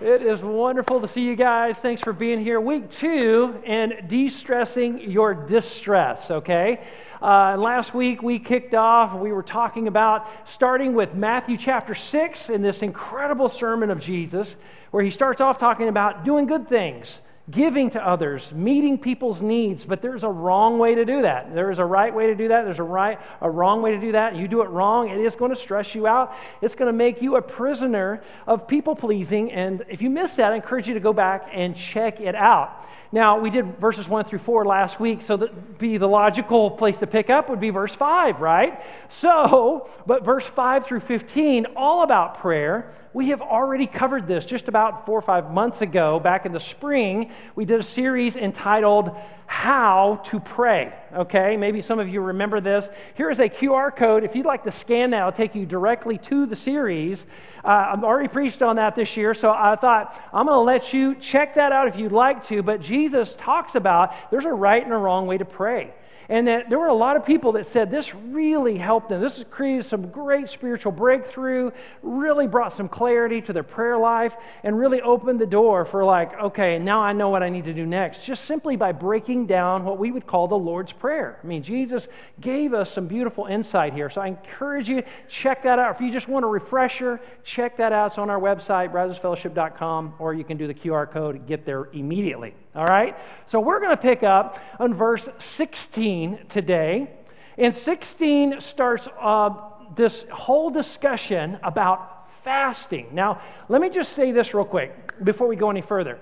It is wonderful to see you guys. Thanks for being here. Week two and de stressing your distress, okay? Uh, last week we kicked off, we were talking about starting with Matthew chapter 6 in this incredible sermon of Jesus, where he starts off talking about doing good things giving to others, meeting people's needs, but there's a wrong way to do that. There is a right way to do that. There's a right a wrong way to do that. You do it wrong, it is going to stress you out. It's going to make you a prisoner of people pleasing, and if you miss that, I encourage you to go back and check it out. Now, we did verses 1 through 4 last week, so that be the logical place to pick up would be verse 5, right? So, but verse 5 through 15, all about prayer. We have already covered this just about four or five months ago, back in the spring. We did a series entitled How to Pray. Okay, maybe some of you remember this. Here is a QR code. If you'd like to scan that, it'll take you directly to the series. Uh, I've already preached on that this year, so I thought I'm going to let you check that out if you'd like to. But Jesus talks about there's a right and a wrong way to pray. And that there were a lot of people that said this really helped them. This created some great spiritual breakthrough, really brought some clarity to their prayer life, and really opened the door for, like, okay, now I know what I need to do next, just simply by breaking down what we would call the Lord's Prayer. I mean, Jesus gave us some beautiful insight here. So I encourage you, check that out. If you just want a refresher, check that out. It's on our website, brazosfellowship.com, or you can do the QR code and get there immediately. All right? So we're going to pick up on verse 16 today. And 16 starts uh, this whole discussion about fasting. Now, let me just say this real quick before we go any further.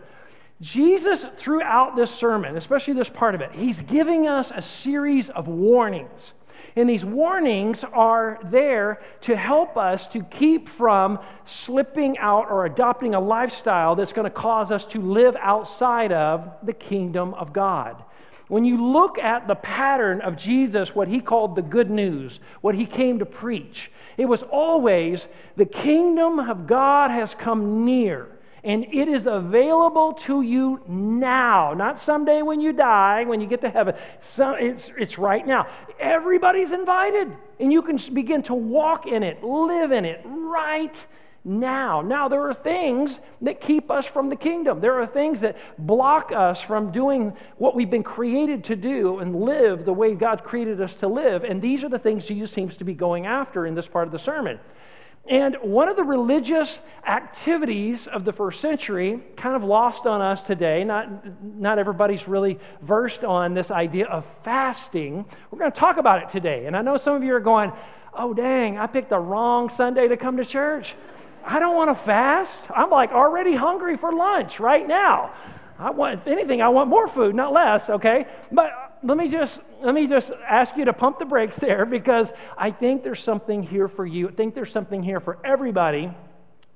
Jesus, throughout this sermon, especially this part of it, he's giving us a series of warnings. And these warnings are there to help us to keep from slipping out or adopting a lifestyle that's going to cause us to live outside of the kingdom of God. When you look at the pattern of Jesus, what he called the good news, what he came to preach, it was always the kingdom of God has come near and it is available to you now, not someday when you die, when you get to heaven. So it's, it's right now. Everybody's invited, and you can begin to walk in it, live in it right now. Now, there are things that keep us from the kingdom. There are things that block us from doing what we've been created to do and live the way God created us to live. And these are the things Jesus seems to be going after in this part of the sermon. And one of the religious activities of the first century, kind of lost on us today, not, not everybody's really versed on this idea of fasting. We're going to talk about it today. And I know some of you are going, oh, dang, I picked the wrong Sunday to come to church. I don't want to fast. I'm like already hungry for lunch right now. I want, if anything, I want more food, not less, okay? But let me just let me just ask you to pump the brakes there because I think there's something here for you. I think there's something here for everybody.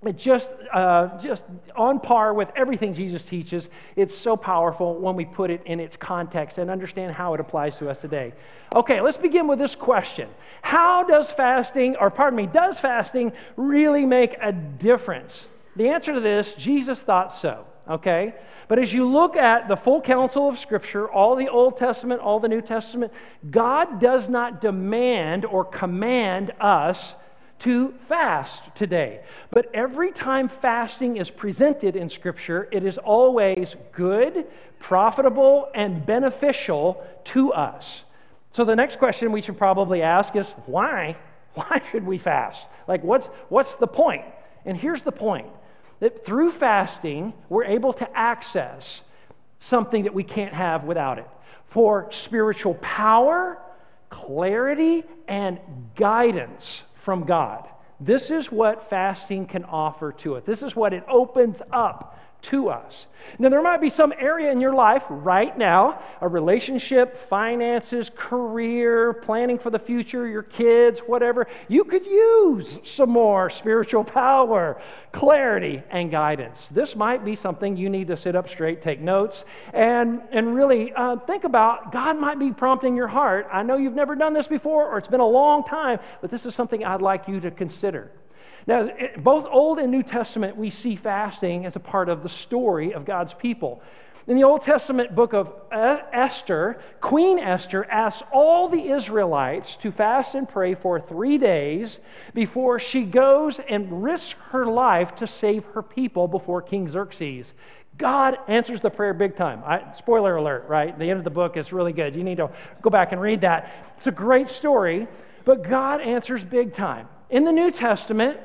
It's just, uh, just on par with everything Jesus teaches. It's so powerful when we put it in its context and understand how it applies to us today. Okay, let's begin with this question How does fasting, or pardon me, does fasting really make a difference? The answer to this, Jesus thought so okay? But as you look at the full counsel of Scripture, all the Old Testament, all the New Testament, God does not demand or command us to fast today. But every time fasting is presented in Scripture, it is always good, profitable, and beneficial to us. So the next question we should probably ask is why? Why should we fast? Like, what's, what's the point? And here's the point that through fasting, we're able to access something that we can't have without it for spiritual power, clarity, and guidance from God. This is what fasting can offer to us. This is what it opens up to us. Now, there might be some area in your life right now a relationship, finances, career, planning for the future, your kids, whatever. You could use some more spiritual power, clarity, and guidance. This might be something you need to sit up straight, take notes, and, and really uh, think about. God might be prompting your heart. I know you've never done this before, or it's been a long time, but this is something I'd like you to consider. Now, both Old and New Testament, we see fasting as a part of the story of God's people. In the Old Testament book of Esther, Queen Esther asks all the Israelites to fast and pray for three days before she goes and risks her life to save her people before King Xerxes. God answers the prayer big time. I, spoiler alert, right? The end of the book is really good. You need to go back and read that. It's a great story, but God answers big time. In the New Testament,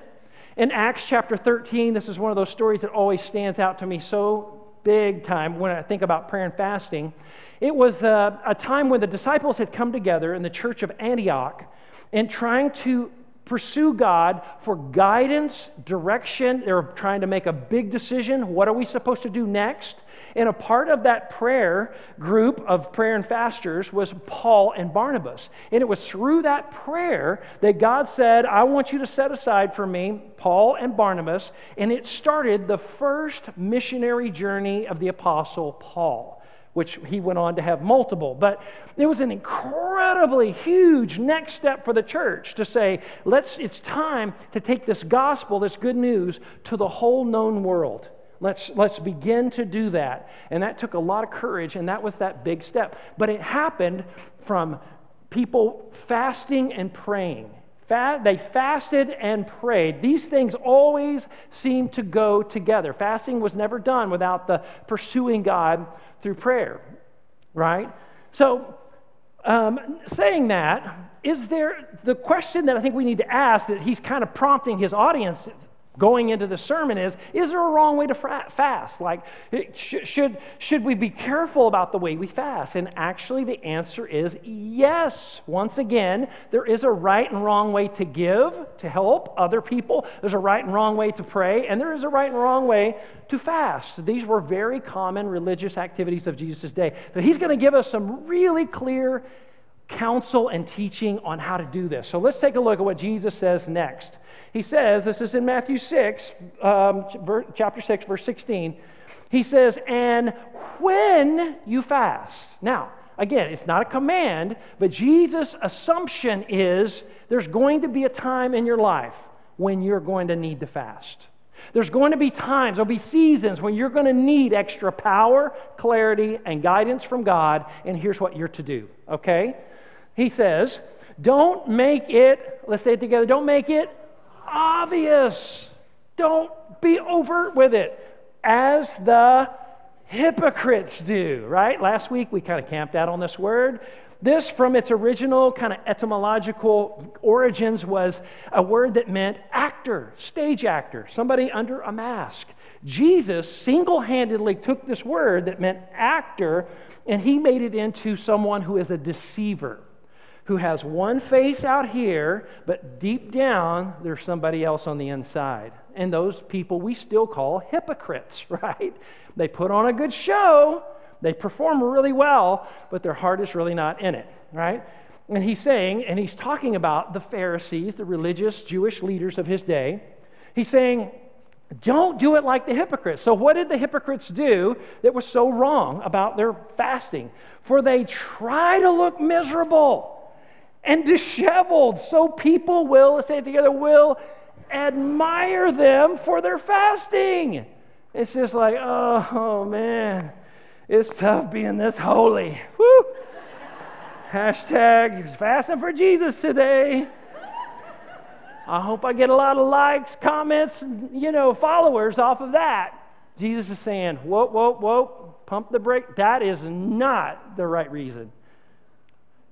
in Acts chapter 13, this is one of those stories that always stands out to me so big time when I think about prayer and fasting. It was a, uh, a time when the disciples had come together in the church of Antioch and trying to pursue God for guidance, direction. They're trying to make a big decision. What are we supposed to do next? And a part of that prayer group of prayer and fasters was Paul and Barnabas. And it was through that prayer that God said, I want you to set aside for me Paul and Barnabas. And it started the first missionary journey of the Apostle Paul which he went on to have multiple. But it was an incredibly huge next step for the church to say, let's, it's time to take this gospel, this good news, to the whole known world. Let's, let's begin to do that. And that took a lot of courage, and that was that big step. But it happened from people fasting and praying. They fasted and prayed. These things always seem to go together. Fasting was never done without the pursuing God through prayer, right? So, um, saying that, is there the question that I think we need to ask that he's kind of prompting his audience going into the sermon is is there a wrong way to fast? Like should should we be careful about the way we fast? And actually the answer is yes. Once again there is a right and wrong way to give to help other people. There's a right and wrong way to pray and there is a right and wrong way to fast. These were very common religious activities of jesus' day. But he's going to give us some really clear counsel and teaching on how to do this. So let's take a look at what jesus says next he says, this is in Matthew 6, um, chapter 6, verse 16. He says, and when you fast. Now, again, it's not a command, but Jesus' assumption is there's going to be a time in your life when you're going to need to fast. There's going to be times, there'll be seasons when you're going to need extra power, clarity, and guidance from God, and here's what you're to do, okay? He says, don't make it, let's say it together, don't make it obvious. Don't be overt with it, as the hypocrites do, right? Last week we kind of camped out on this word. This, from its original kind of etymological origins, was a word that meant actor, stage actor, somebody under a mask. Jesus single handedly took this word that meant actor and he made it into someone who is a deceiver who has one face out here, but deep down, there's somebody else on the inside. And those people we still call hypocrites, right? They put on a good show, they perform really well, but their heart is really not in it, right? And he's saying, and he's talking about the Pharisees, the religious Jewish leaders of his day. He's saying, don't do it like the hypocrites. So, what did the hypocrites do that was so wrong about their fasting? For they try to look miserable and disheveled. So people will, let's say it together, will admire them for their fasting. It's just like, oh, oh man, it's tough being this holy. Woo! Hashtag fasting for Jesus today. I hope I get a lot of likes, comments, you know, followers off of that. Jesus is saying, whoa, whoa, whoa, pump the brake. That is not the right reason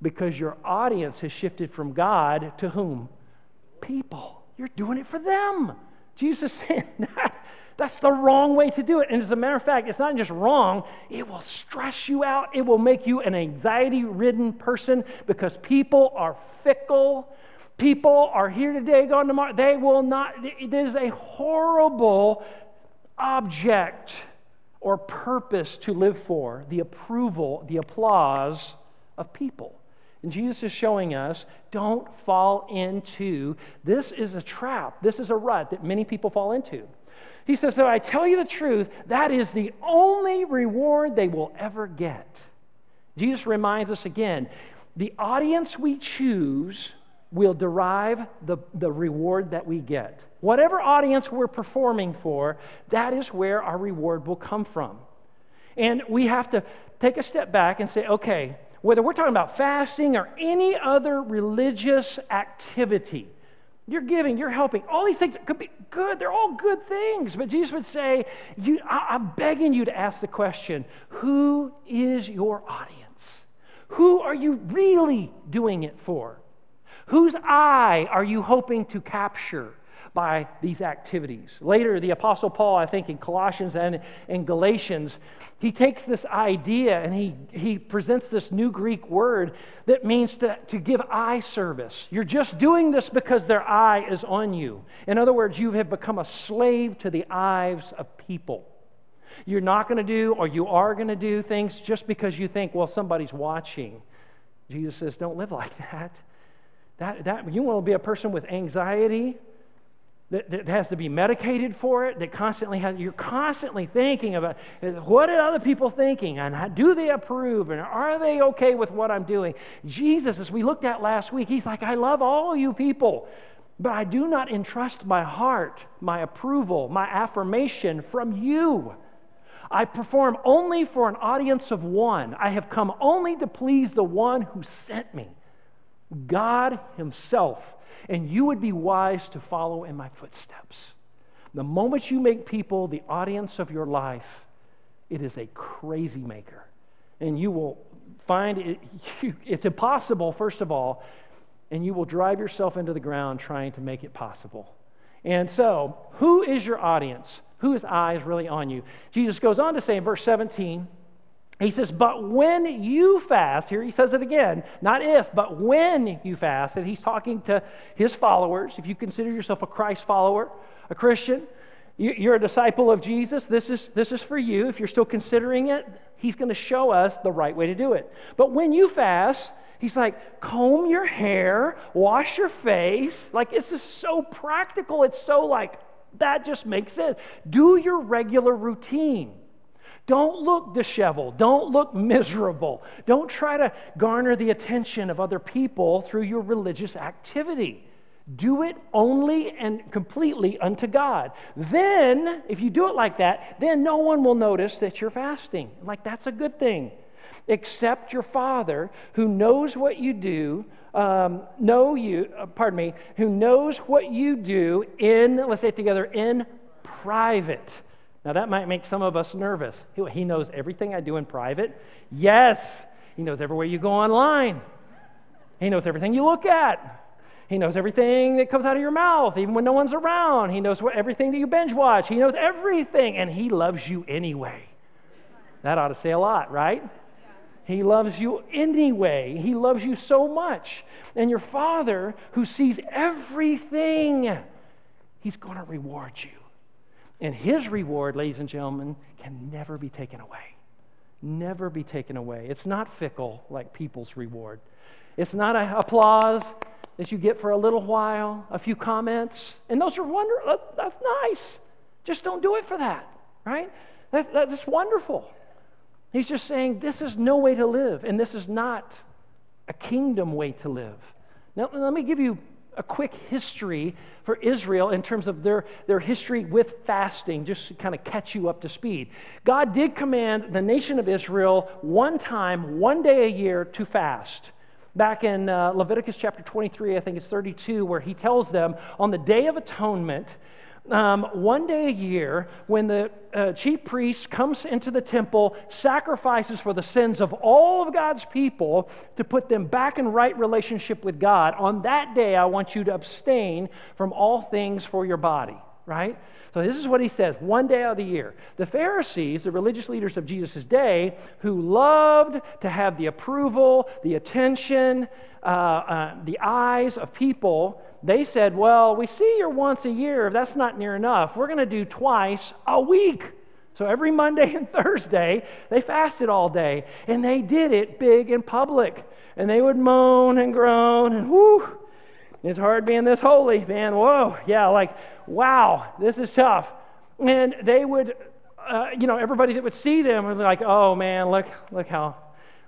because your audience has shifted from God to whom? People. You're doing it for them. Jesus saying that. That's the wrong way to do it. And as a matter of fact, it's not just wrong, it will stress you out. It will make you an anxiety ridden person because people are fickle. People are here today, gone tomorrow. They will not, it is a horrible object or purpose to live for, the approval, the applause of people. And Jesus is showing us don't fall into this is a trap. This is a rut that many people fall into. He says, So I tell you the truth, that is the only reward they will ever get. Jesus reminds us again the audience we choose will derive the, the reward that we get. Whatever audience we're performing for, that is where our reward will come from. And we have to take a step back and say, okay, whether we're talking about fasting or any other religious activity, you're giving, you're helping. All these things could be good. They're all good things. But Jesus would say, you, I, I'm begging you to ask the question who is your audience? Who are you really doing it for? Whose eye are you hoping to capture? By these activities. Later, the Apostle Paul, I think in Colossians and in Galatians, he takes this idea and he, he presents this new Greek word that means to, to give eye service. You're just doing this because their eye is on you. In other words, you have become a slave to the eyes of people. You're not going to do, or you are going to do things just because you think, well, somebody's watching. Jesus says, don't live like that. That, that you want to be a person with anxiety, that, that has to be medicated for it, that constantly has, you're constantly thinking about what are other people thinking and do they approve and are they okay with what I'm doing? Jesus, as we looked at last week, he's like, I love all you people, but I do not entrust my heart, my approval, my affirmation from you. I perform only for an audience of one. I have come only to please the one who sent me, God Himself and you would be wise to follow in my footsteps. The moment you make people the audience of your life, it is a crazy maker. And you will find it, you, it's impossible, first of all, and you will drive yourself into the ground trying to make it possible. And so, who is your audience? Eye is really on you? Jesus goes on to say in verse 17, he says, But when you fast, here he says it again, not if, but when you fast, and he's talking to his followers. If you consider yourself a Christ follower, a Christian, you're a disciple of Jesus, this is, this is for you. If you're still considering it, he's going to show us the right way to do it. But when you fast, he's like, comb your hair, wash your face. Like, this is so practical. It's so like, that just makes sense. Do your regular routine. Don't look disheveled. Don't look miserable. Don't try to garner the attention of other people through your religious activity. Do it only and completely unto God. Then, if you do it like that, then no one will notice that you're fasting. Like, that's a good thing. Except your Father, who knows what you do, um, know you, uh, pardon me, who knows what you do in, let's say it together, in private now, that might make some of us nervous. He knows everything I do in private. Yes, he knows everywhere you go online. He knows everything you look at. He knows everything that comes out of your mouth, even when no one's around. He knows what, everything that you binge watch. He knows everything, and he loves you anyway. That ought to say a lot, right? He loves you anyway. He loves you so much. And your Father, who sees everything, He's going to reward you. And his reward, ladies and gentlemen, can never be taken away. Never be taken away. It's not fickle like people's reward. It's not applause that you get for a little while, a few comments, and those are wonderful. That's nice. Just don't do it for that, right? That, that's wonderful. He's just saying this is no way to live, and this is not a kingdom way to live. Now, let me give you a quick history for Israel in terms of their, their history with fasting, just to kind of catch you up to speed. God did command the nation of Israel one time, one day a year, to fast. Back in uh, Leviticus chapter 23, I think it's 32, where he tells them on the Day of Atonement, um, one day a year, when the uh, chief priest comes into the temple, sacrifices for the sins of all of God's people to put them back in right relationship with God, on that day I want you to abstain from all things for your body, right? So this is what he says one day of the year. The Pharisees, the religious leaders of Jesus' day, who loved to have the approval, the attention, uh, uh, the eyes of people, they said, Well, we see you're once a year. If that's not near enough. We're going to do twice a week. So every Monday and Thursday, they fasted all day, and they did it big in public. And they would moan and groan, and whoo, it's hard being this holy, man. Whoa, yeah, like, wow, this is tough. And they would, uh, you know, everybody that would see them would be like, oh man, look, look how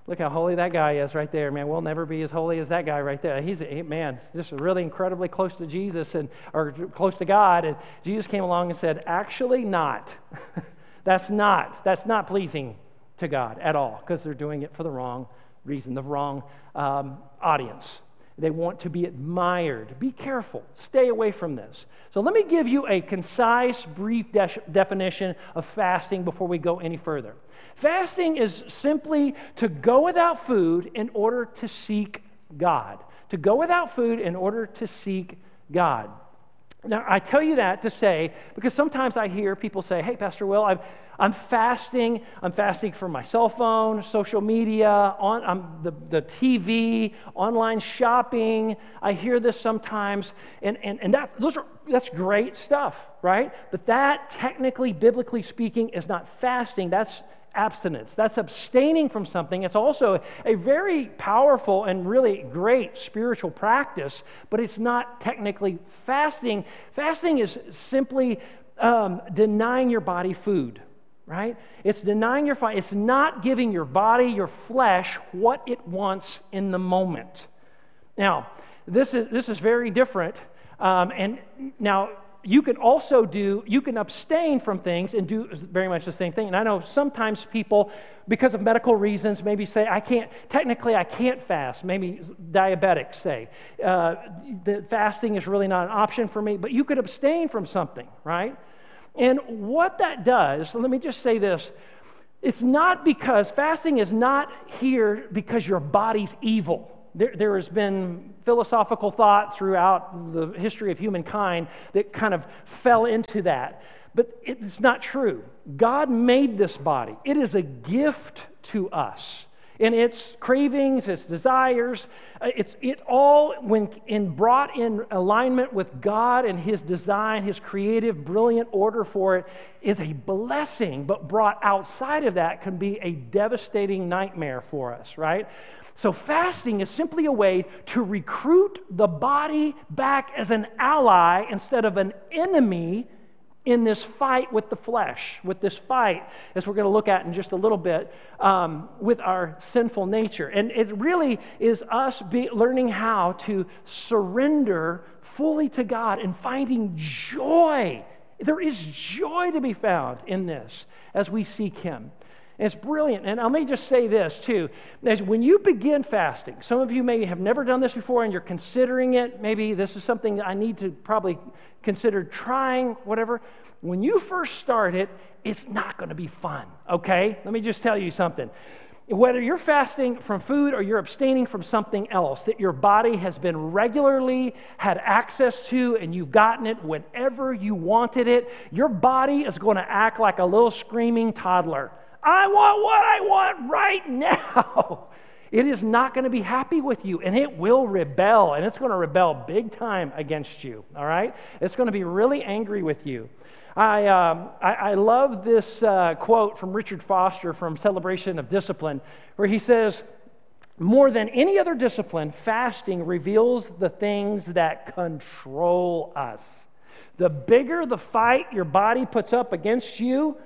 Look how holy that guy is right there, man. We'll never be as holy as that guy right there. He's a man, just really incredibly close to Jesus and or close to God. And Jesus came along and said, "Actually, not. that's not. That's not pleasing to God at all because they're doing it for the wrong reason, the wrong um, audience. They want to be admired. Be careful. Stay away from this. So, let me give you a concise, brief de- definition of fasting before we go any further. Fasting is simply to go without food in order to seek God. To go without food in order to seek God. Now, I tell you that to say, because sometimes I hear people say, Hey, Pastor Will, I'm, I'm fasting. I'm fasting from my cell phone, social media, on I'm the, the TV, online shopping. I hear this sometimes. And, and, and that, those are, that's great stuff, right? But that, technically, biblically speaking, is not fasting. That's abstinence. That's abstaining from something. It's also a very powerful and really great spiritual practice, but it's not technically fasting. Fasting is simply um, denying your body food, right? It's denying your it's not giving your body, your flesh, what it wants in the moment. Now, this is, this is very different. Um, and now, you can also do, you can abstain from things and do very much the same thing. And I know sometimes people, because of medical reasons, maybe say, I can't, technically, I can't fast. Maybe diabetics say, uh, fasting is really not an option for me, but you could abstain from something, right? And what that does, let me just say this it's not because, fasting is not here because your body's evil there, there, has been philosophical thought throughout the history of humankind that kind of fell into that. But it's not true. God made this body, it is a gift to us. And its cravings, its desires, uh, it's it all when in brought in alignment with God and His design, His creative, brilliant order for it, is a blessing. But brought outside of that can be a devastating nightmare for us, right? So, fasting is simply a way to recruit the body back as an ally instead of an enemy in this fight with the flesh, with this fight, as we're going to look at in just a little bit, um, with our sinful nature. And it really is us be, learning how to surrender fully to God and finding joy. There is joy to be found in this as we seek Him. And it's brilliant. And let me just say this too. When you begin fasting, some of you maybe have never done this before and you're considering it. Maybe this is something I need to probably consider trying, whatever. When you first start it, it's not going to be fun, okay? Let me just tell you something. Whether you're fasting from food or you're abstaining from something else that your body has been regularly had access to and you've gotten it whenever you wanted it, your body is going to act like a little screaming toddler. I want what I want right now. It is not going to be happy with you and it will rebel and it's going to rebel big time against you. All right? It's going to be really angry with you. I, um, I, I, love this uh, quote from Richard Foster from Celebration of Discipline, where he says, More than any other discipline, fasting reveals the things that control us. The bigger the fight your body puts up against you,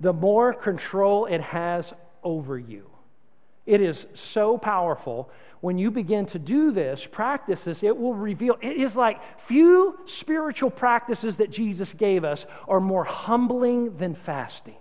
the more control it has over you. It is so powerful. When you begin to do this, practice this, it will reveal. It is like few spiritual practices that Jesus gave us are more humbling than fasting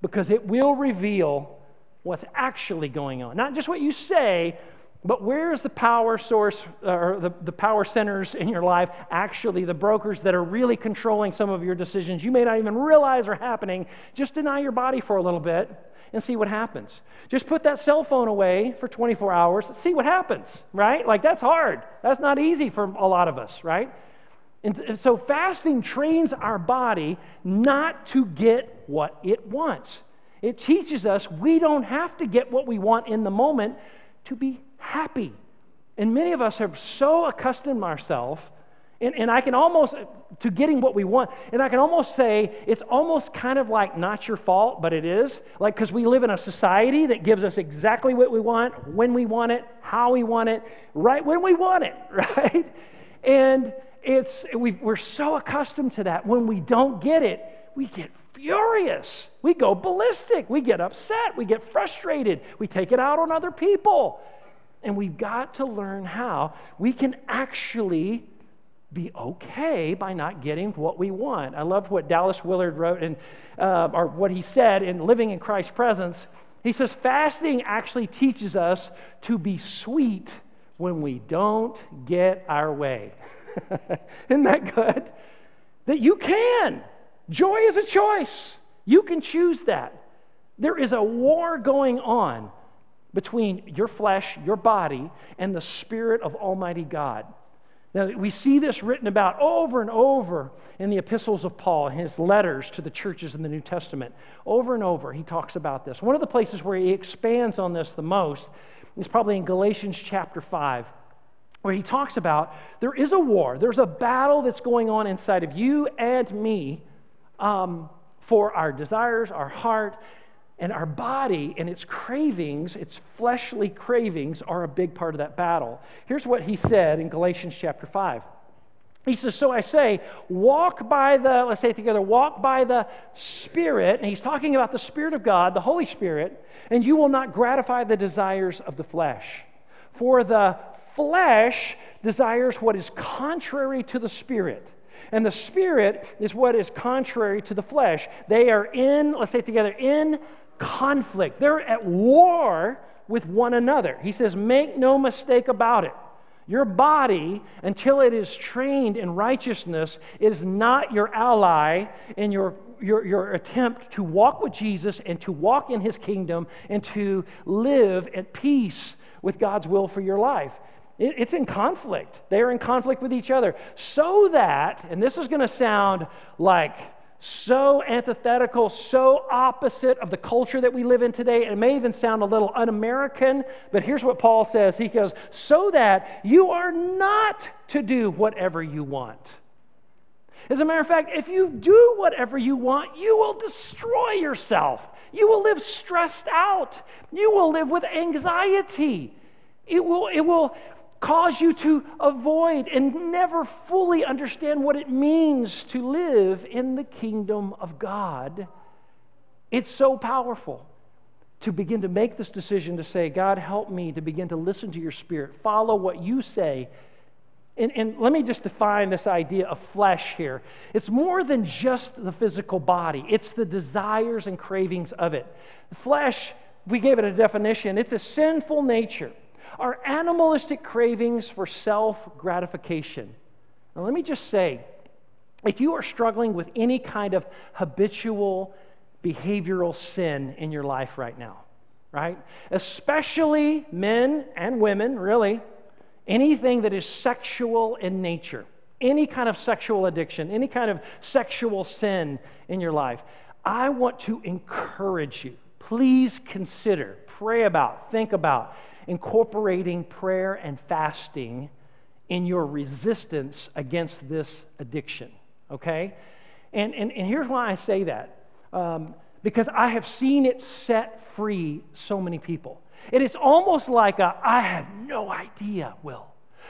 because it will reveal what's actually going on. Not just what you say, but where is the power source uh, or the, the power centers in your life actually the brokers that are really controlling some of your decisions you may not even realize are happening? Just deny your body for a little bit and see what happens. Just put that cell phone away for 24 hours, see what happens, right? Like that's hard. That's not easy for a lot of us, right? And so fasting trains our body not to get what it wants. It teaches us we don't have to get what we want in the moment to be happy. And many of us have so accustomed ourselves And, and I can almost, to getting what we want, and I can almost say it's almost kind of like not your fault, but it is. Like, because we live in a society that gives us exactly what we want, when we want it, how we want it, right when we want it, right? And it's, we we're so accustomed to that. When we don't get it, we get furious. We go ballistic. We get upset. We get frustrated. We take it out on other people. And we've got to learn how we can actually be okay by not getting what we want. I love what Dallas Willard wrote and uh, or what he said in Living in Christ's Presence. He says fasting actually teaches us to be sweet when we don't get our way. Isn't that good? That you can. Joy is a choice. You can choose that. There is a war going on between your flesh, your body, and the Spirit of Almighty God. Now, we see this written about over and over in the epistles of Paul, in his letters to the churches in the New Testament. Over and over, he talks about this. One of the places where he expands on this the most is probably in Galatians chapter 5, where he talks about there is a war, there's a battle that's going on inside of you and me um, for our desires, our heart, and our body and its cravings, its fleshly cravings, are a big part of that battle. Here's what he said in Galatians chapter 5. He says, So I say, walk by the, let's say it together, walk by the Spirit. And he's talking about the Spirit of God, the Holy Spirit, and you will not gratify the desires of the flesh. For the flesh desires what is contrary to the Spirit. And the Spirit is what is contrary to the flesh. They are in, let's say it together, in conflict. They're at war with one another. He says, Make no mistake about it. Your body, until it is trained in righteousness, is not your ally in your, your, your attempt to walk with Jesus and to walk in his kingdom and to live at peace with God's will for your life. It, it's in conflict. They are in conflict with each other. So that, and this is going to sound like so antithetical, so opposite of the culture that we live in today. It may even sound a little un American, but here's what Paul says He goes, So that you are not to do whatever you want. As a matter of fact, if you do whatever you want, you will destroy yourself. You will live stressed out. You will live with anxiety. It will, it will cause you to avoid and never fully understand what it means to live in the kingdom of God. It's so powerful to begin to make this decision to say, God, help me to begin to listen to your spirit, follow what you say. And, and let me just define this idea of flesh here. It's more than just the physical body, it's the desires and cravings of it. Flesh, we gave it a definition, it's a sinful nature are animalistic cravings for self gratification. Now, let me just say if you are struggling with any kind of habitual behavioral sin in your life right now, right? Especially men and women, really, anything that is sexual in nature, any kind of sexual addiction, any kind of sexual sin in your life, I want to encourage you. Please consider, pray about, think about incorporating prayer and fasting in your resistance against this addiction, okay? And, and, and here's why I say that um, because I have seen it set free so many people. And it's almost like a, I had no idea, Will.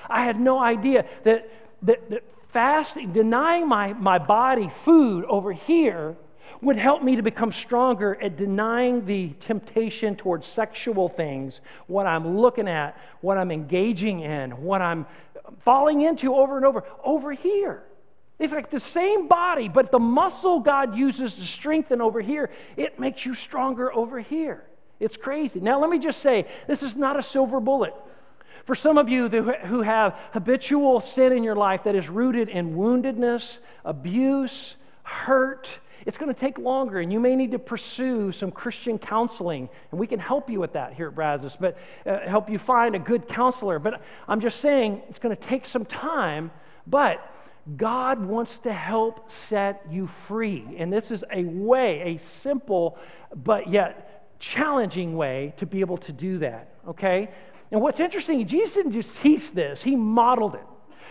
I had no idea that, that, that fasting, denying my, my body food over here would help me to become stronger at denying the temptation towards sexual things, what I'm looking at, what I'm engaging in, what I'm falling into over and over, over here. It's like the same body, but the muscle God uses to strengthen over here, it makes you stronger over here. It's crazy. Now, let me just say this is not a silver bullet. For some of you who have habitual sin in your life that is rooted in woundedness, abuse, hurt, it's going to take longer, and you may need to pursue some Christian counseling, and we can help you with that here at Brazos, but uh, help you find a good counselor. But I'm just saying it's going to take some time, but God wants to help set you free. And this is a way, a simple but yet challenging way to be able to do that, okay? And what's interesting, Jesus didn't just teach this, he modeled it.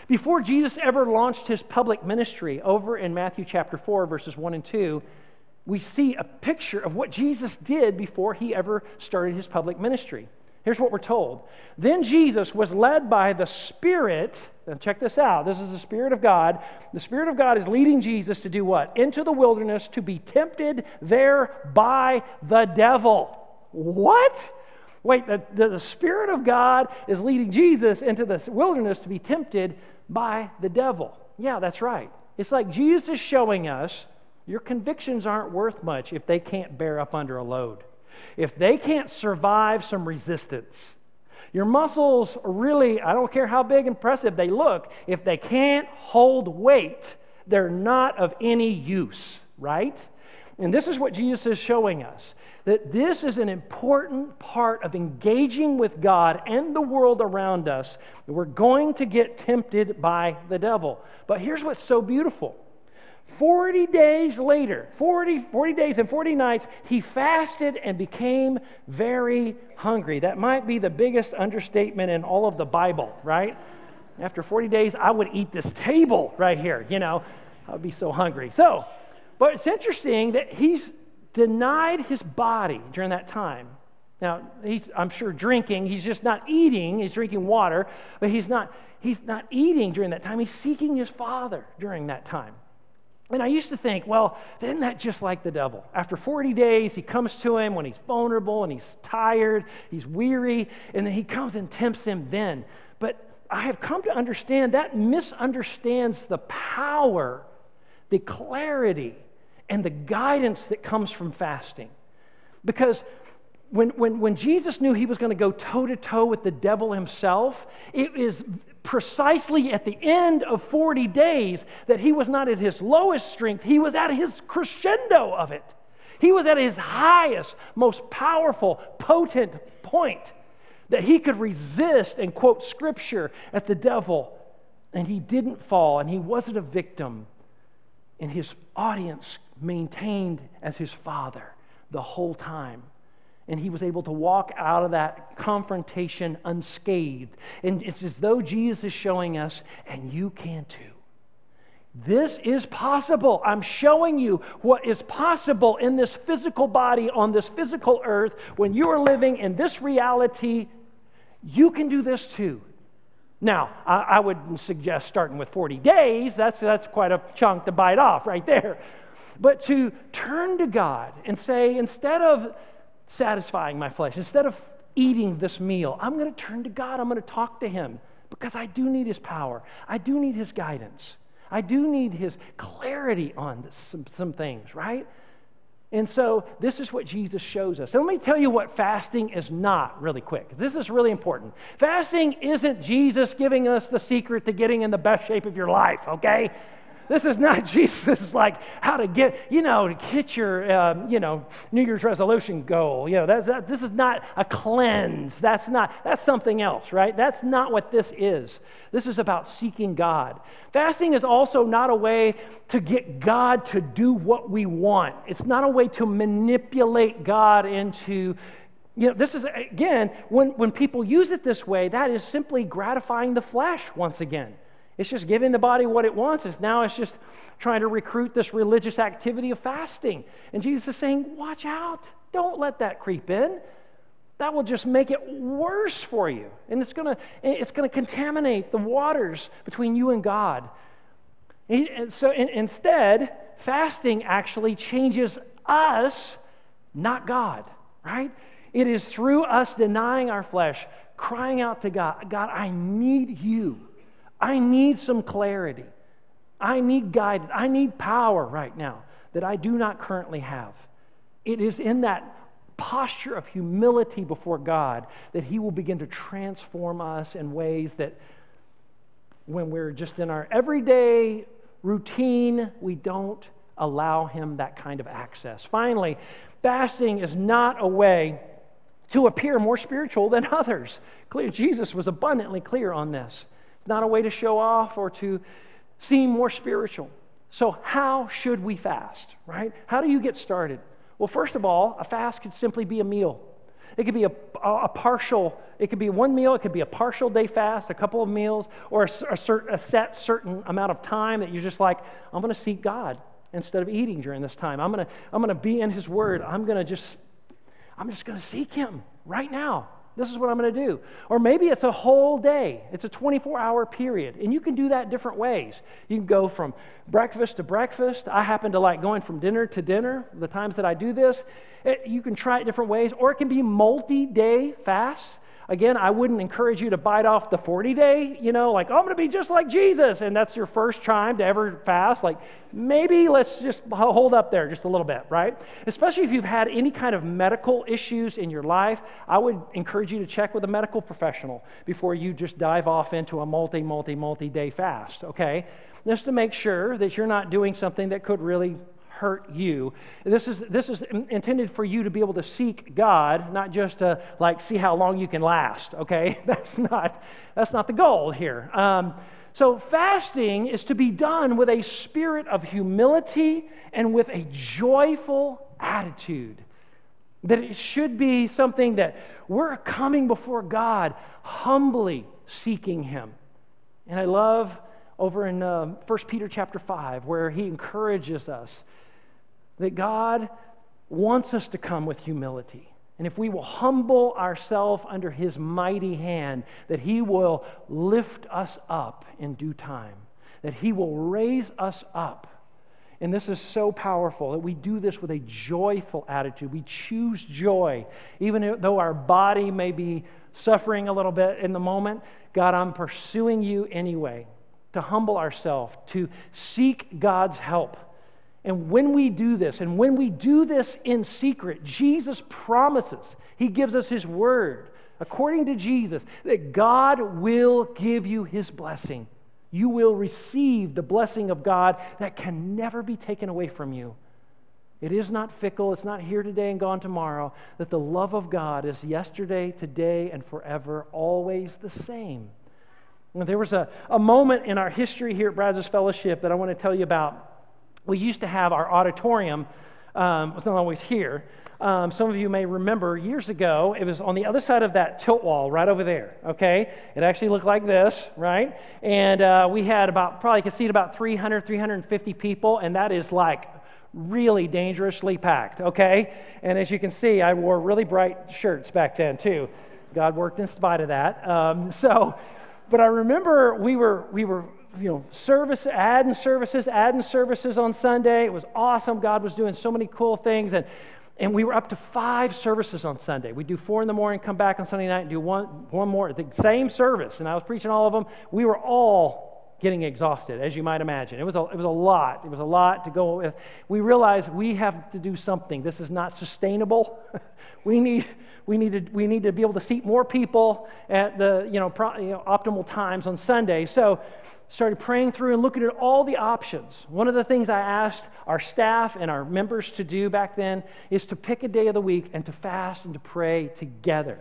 Before Jesus ever launched his public ministry, over in Matthew chapter 4, verses 1 and 2, we see a picture of what Jesus did before he ever started his public ministry. Here's what we're told. Then Jesus was led by the Spirit. Now, check this out. This is the Spirit of God. The Spirit of God is leading Jesus to do what? Into the wilderness to be tempted there by the devil. What? Wait, the, the, the Spirit of God is leading Jesus into the wilderness to be tempted by the devil. Yeah, that's right. It's like Jesus is showing us your convictions aren't worth much if they can't bear up under a load if they can't survive some resistance, your muscles really, I don't care how big and impressive they look, if they can't hold weight, they're not of any use, right? And this is what Jesus is showing us that this is an important part of engaging with God and the world around us. We're going to get tempted by the devil. But here's what's so beautiful 40 days later, 40, 40 days and 40 nights, he fasted and became very hungry. That might be the biggest understatement in all of the Bible, right? After 40 days, I would eat this table right here, you know, I would be so hungry. So, but it's interesting that he's denied his body during that time. Now, he's, I'm sure, drinking. He's just not eating. He's drinking water, but he's not, he's not eating during that time. He's seeking his father during that time. And I used to think, well, isn't that just like the devil? After 40 days, he comes to him when he's vulnerable and he's tired, he's weary, and then he comes and tempts him then. But I have come to understand that misunderstands the power, the clarity, and the guidance that comes from fasting. Because when, when, when Jesus knew he was going to go toe to toe with the devil himself, it is precisely at the end of 40 days that he was not at his lowest strength, he was at his crescendo of it. He was at his highest, most powerful, potent point that he could resist and quote scripture at the devil. And he didn't fall, and he wasn't a victim. And his audience maintained as his father the whole time and he was able to walk out of that confrontation unscathed. And it's as though Jesus is showing us, and you can too. This is possible. I'm showing you what is possible in this physical body on this physical earth. When you are living in this reality, you can do this too. Now, I, I would suggest starting with 40 days. That's, that's quite a chunk to bite off right there. But to turn to God and say, instead of satisfying my flesh. Instead of eating this meal, I'm going to turn to God. I'm going to talk to Him because I do need His power. I do need His guidance. I do need His clarity on this, some, some things, right? And so this is what Jesus shows us. And let me tell you what fasting is not really quick. This is really important. Fasting isn't Jesus giving us the secret to getting in the best shape of your life, okay? This is not Jesus like how to get, you know, to hit your, um, you know, New Year's resolution goal. You know, that's, that, this is not a cleanse. That's not, that's something else, right? That's not what this is. This is about seeking God. Fasting is also not a way to get God to do what we want. It's not a way to manipulate God into you know, this is, again, when, when people use it this way, that is simply gratifying the flesh once again. It's just giving the body what it wants. It's now it's just trying to recruit this religious activity of fasting. And Jesus is saying, watch out. Don't let that creep in. That will just make it worse for you. And it's gonna, it's gonna contaminate the waters between you and God. And so instead, fasting actually changes us, not God, right? It is through us denying our flesh, crying out to God, God, I need you. I need some clarity. I need guidance. I need power right now that I do not currently have. It is in that posture of humility before God that He will begin to transform us in ways that when we're just in our everyday routine, we don't allow Him that kind of access. Finally, fasting is not a way to appear more spiritual than others. Clear, Jesus was abundantly clear on this. It's not a way to show off or to seem more spiritual. So, how should we fast, right? How do you get started? Well, first of all, a fast could simply be a meal. It could be a, a, partial, it could be one meal, it could be a partial day fast, a couple of meals, or a, a, cert, a set certain amount of time that you're just like, I'm going to seek God instead of eating during this time. I'm going to I'm going to be in His Word. I'm going to just, I'm just going to seek Him right now. This is what I'm going to do. Or maybe it's a whole day, it's a 24 hour period. And you can do that different ways. You can go from breakfast to breakfast. I happen to like going from dinner to dinner the times that I do this. It, you can try it different ways, or it can be multi day fasts. Again, I wouldn't encourage you to bite off the 40 day, you know, like, I'm going to be just like Jesus. And that's your first time to ever fast. Like, maybe let's just hold up there just a little bit, right? Especially if you've had any kind of medical issues in your life, I would encourage you to check with a medical professional before you just dive off into a multi, multi, multi day fast, okay? Just to make sure that you're not doing something that could really hurt you. This is, this is intended for you to be able to seek God, not just to like see how long you can last, okay? That's not, that's not the goal here. Um, so, fasting is to be done with a spirit of humility and with a joyful attitude. That it should be something that we're coming before God humbly seeking Him. And I love over in uh, 1 Peter chapter 5 where he encourages us that God wants us to come with humility. And if we will humble ourselves under his mighty hand, that he will lift us up in due time, that he will raise us up. And this is so powerful that we do this with a joyful attitude. We choose joy, even though our body may be suffering a little bit in the moment. God, I'm pursuing you anyway. To humble ourselves, to seek God's help and when we do this, and when we do this in secret, Jesus promises, He gives us His word, according to Jesus, that God will give you His blessing. You will receive the blessing of God that can never be taken away from you. It is not fickle, it's not here today and gone tomorrow, that the love of God is yesterday, today, and forever, always the same. there was a, a moment in our history here at Brazos Fellowship that I want to tell you about we used to have our auditorium, um, was not always here. Um, some of you may remember years ago, it was on the other side of that tilt wall right over there, okay? It actually looked like this, right? And uh, we had about, probably could seat about 300, 350 people, and that is like really dangerously packed, okay? And as you can see, I wore really bright shirts back then too. God worked in spite of that. Um, so, but I remember we were, we were you know, service, adding services, adding services on Sunday. It was awesome. God was doing so many cool things. And, and we were up to five services on Sunday. We do four in the morning, come back on Sunday night, and do one, one more, the same service. And I was preaching all of them. We were all getting exhausted, as you might imagine. It was, a, it was a lot. It was a lot to go with. We realized we have to do something. This is not sustainable. we, need, we, need to, we need to be able to seat more people at the you know, pro, you know, optimal times on Sunday. So started praying through and looking at all the options. One of the things I asked our staff and our members to do back then is to pick a day of the week and to fast and to pray together.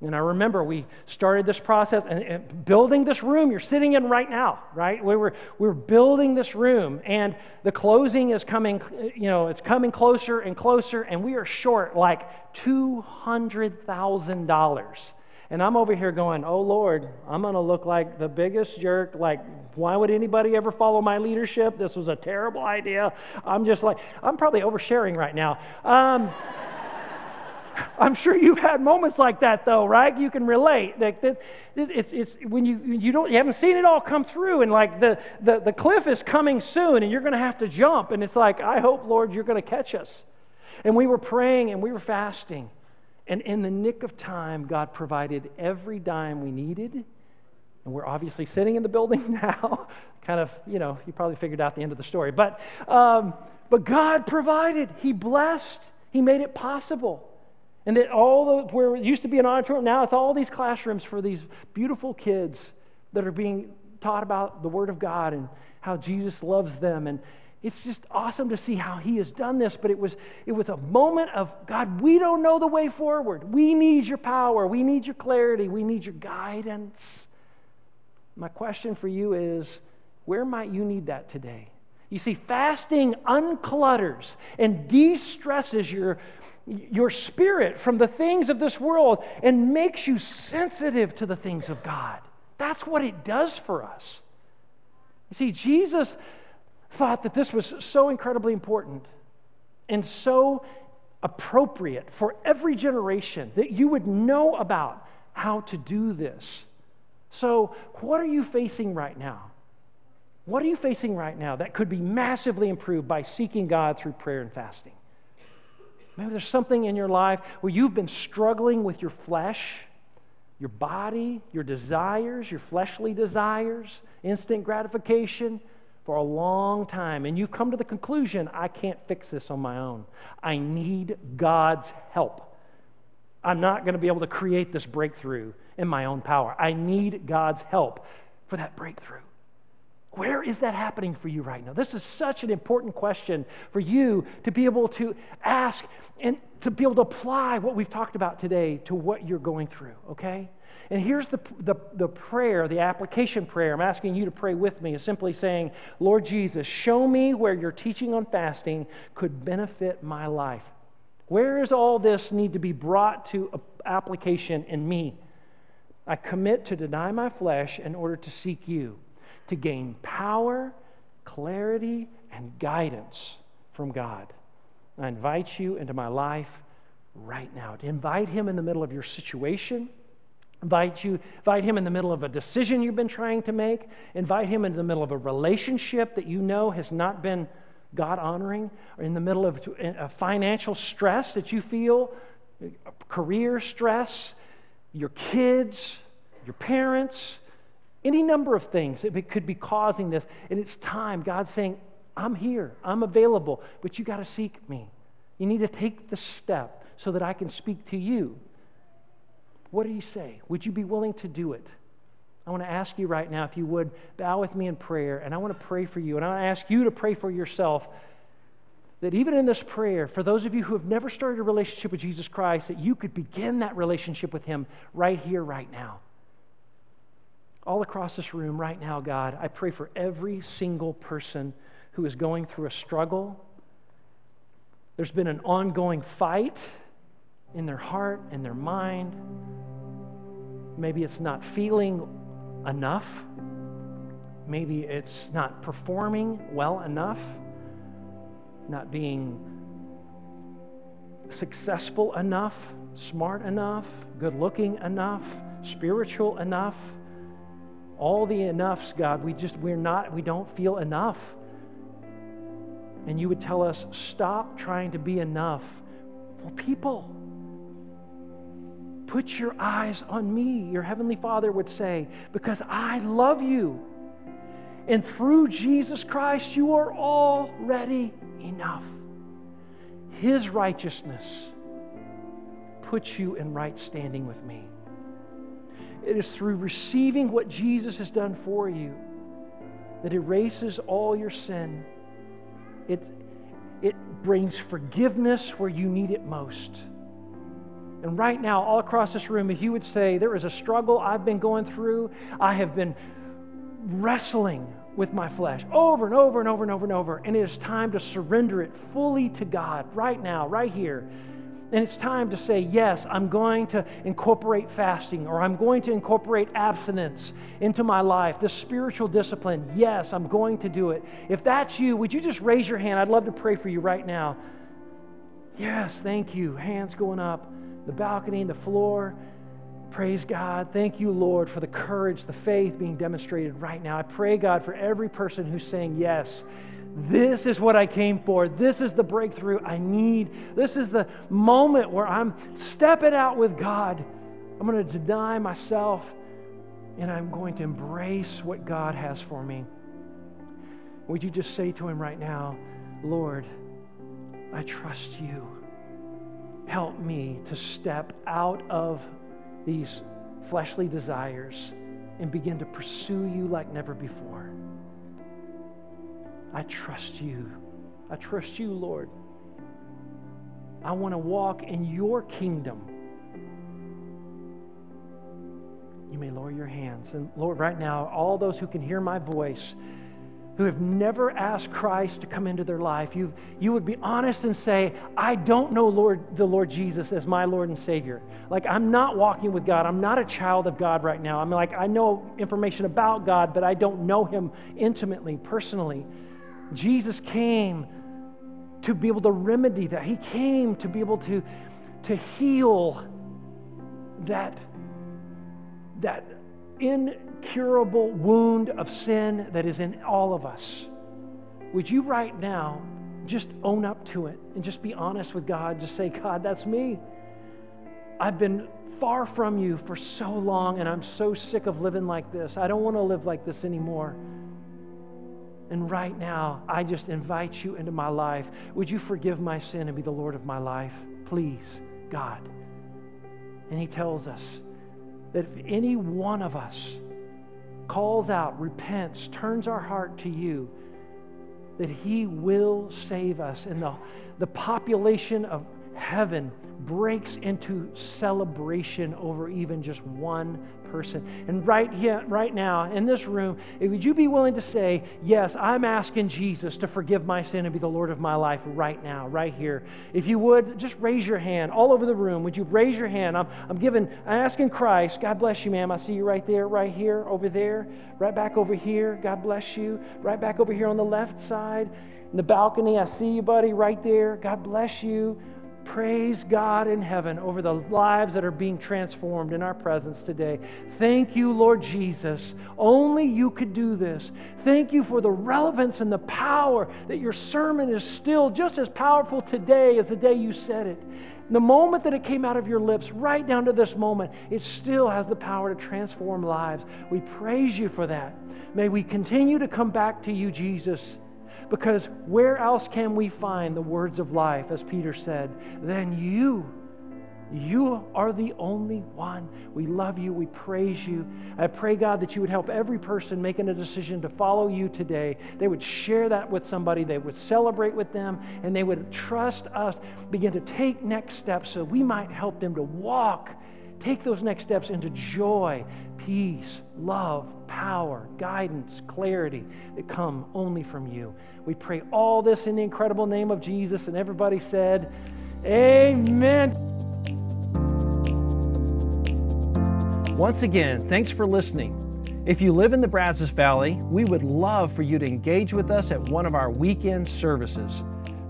And I remember we started this process and, and, building this room you're sitting in right now, right? We were, we were building this room and the closing is coming, you know, it's coming closer and closer, and we are short like $200,000 and I'm over here going, oh Lord, I'm going to look like the biggest jerk. Like, why would anybody ever follow my leadership? This was a terrible idea. I'm just like, I'm probably oversharing right now. Um, I'm sure you've had moments like that, though, right? You can relate. That, that it's, it's when you you don't you haven't seen it all come through, and like the the, the cliff is coming soon, and you're going to have to jump, and it's like, I hope, Lord, you're going to catch us. And we were praying and we were fasting, and in the nick of time, God provided every dime we needed. And we're obviously sitting in the building now. kind of, you know, you probably figured out the end of the story. But, um, but God provided, He blessed, He made it possible. And that all the, where it used to be an auditorium, now it's all these classrooms for these beautiful kids that are being taught about the Word of God and how Jesus loves them. And, it's just awesome to see how he has done this, but it was, it was a moment of God, we don't know the way forward. We need your power. We need your clarity. We need your guidance. My question for you is where might you need that today? You see, fasting unclutters and de stresses your, your spirit from the things of this world and makes you sensitive to the things of God. That's what it does for us. You see, Jesus thought that this was so incredibly important and so appropriate for every generation that you would know about how to do this. So, what are you facing right now? What are you facing right now that could be massively improved by seeking God through prayer and fasting? Maybe there's something in your life where you've been struggling with your flesh, your body, your desires, your fleshly desires, instant gratification for a long time, and you've come to the conclusion I can't fix this on my own. I need God's help. I'm not going to be able to create this breakthrough in my own power. I need God's help for that breakthrough. Where is that happening for you right now? This is such an important question for you to be able to ask and to be able to apply what we've talked about today to what you're going through, okay? And here's the, the, the prayer, the application prayer. I'm asking you to pray with me, is simply saying, Lord Jesus, show me where your teaching on fasting could benefit my life. Where does all this need to be brought to application in me? I commit to deny my flesh in order to seek you, to gain power, clarity, and guidance from God. I invite you into my life right now, to invite Him in the middle of your situation Invite you, invite him in the middle of a decision you've been trying to make. Invite him in the middle of a relationship that you know has not been God honoring, or in the middle of a financial stress that you feel, career stress, your kids, your parents, any number of things that could be causing this. And it's time. God's saying, I'm here, I'm available, but you got to seek me. You need to take the step so that I can speak to you what do you say? Would you be willing to do it? I want to ask you right now, if you would, bow with me in prayer, and I want to pray for you. And I want to ask you to pray for yourself that even in this prayer, for those of you who have never started a relationship with Jesus Christ, that you could begin that relationship with Him right here, right now. All across this room, right now, God, I pray for every single person who is going through a struggle. There's been an ongoing fight in their heart and their mind. Maybe it's not feeling enough. Maybe it's not performing well enough, not being successful enough, smart enough, good looking enough, spiritual enough. All the enoughs, God, we just, we're not, we don't feel enough. And you would tell us, stop trying to be enough for people. Put your eyes on me, your Heavenly Father would say, because I love you. And through Jesus Christ, you are already enough. His righteousness puts you in right standing with me. It is through receiving what Jesus has done for you that erases all your sin. It, it brings forgiveness where you need it most. And right now, all across this room, if you would say, There is a struggle I've been going through, I have been wrestling with my flesh over and over and over and over and over, and it is time to surrender it fully to God right now, right here. And it's time to say, Yes, I'm going to incorporate fasting or I'm going to incorporate abstinence into my life, this spiritual discipline. Yes, I'm going to do it. If that's you, would you just raise your hand? I'd love to pray for you right now. Yes, thank you. Hands going up the balcony, and the floor. Praise God. Thank you, Lord, for the courage, the faith being demonstrated right now. I pray, God, for every person who's saying, Yes, this is what I came for. This is the breakthrough I need. This is the moment where I'm stepping out with God. I'm going to deny myself and I'm going to embrace what God has for me. Would you just say to Him right now, Lord, I trust you. Help me to step out of these fleshly desires and begin to pursue you like never before. I trust you. I trust you, Lord. I want to walk in your kingdom. You may lower your hands. And Lord, right now, all those who can hear my voice, who have never asked Christ to come into their life, you, you would be honest and say, I don't know Lord, the Lord Jesus as my Lord and Savior. Like, I'm not walking with God. I'm not a child of God right now. I'm like, I know information about God, but I don't know Him intimately, personally. Jesus came to be able to remedy that. He came to be able to, to heal that, that incurable wound of sin that is in all of us. Would you right now just own up to it and just be honest with God? Just say, God, that's me. I've been far from you for so long and I'm so sick of living like this. I don't want to live like this anymore. And right now, I just invite you into my life. Would you forgive my sin and be the Lord of my life? Please, God. And He tells us that if any one of us calls out, repents, turns our heart to you, that He will save us. And the, the population of heaven breaks into celebration over even just one person. And right here, right now, in this room, would you be willing to say, Yes, I'm asking Jesus to forgive my sin and be the Lord of my life right now, right here? If you would, just raise your hand all over the room. Would you raise your hand? I'm, I'm giving, I'm asking Christ, God bless you, ma'am. I see you right there, right here, over there, right back over here. God bless you. Right back over here on the left side. In the balcony, I see you, buddy, right there. God bless you. Praise God in heaven over the lives that are being transformed in our presence today. Thank you, Lord Jesus. Only you could do this. Thank you for the relevance and the power that your sermon is still just as powerful today as the day you said it. The moment that it came out of your lips, right down to this moment, it still has the power to transform lives. We praise you for that. May we continue to come back to you, Jesus because where else can we find the words of life, as Peter said, than you? You are the only one. We love you. We praise you. I pray, God, that you would help every person making a decision to follow you today. They would share that with somebody, they would celebrate with them, and they would trust us, begin to take next steps so we might help them to walk, take those next steps into joy, peace, love, power, guidance, clarity that come only from you. We pray all this in the incredible name of Jesus. And everybody said, Amen. Once again, thanks for listening. If you live in the Brazos Valley, we would love for you to engage with us at one of our weekend services.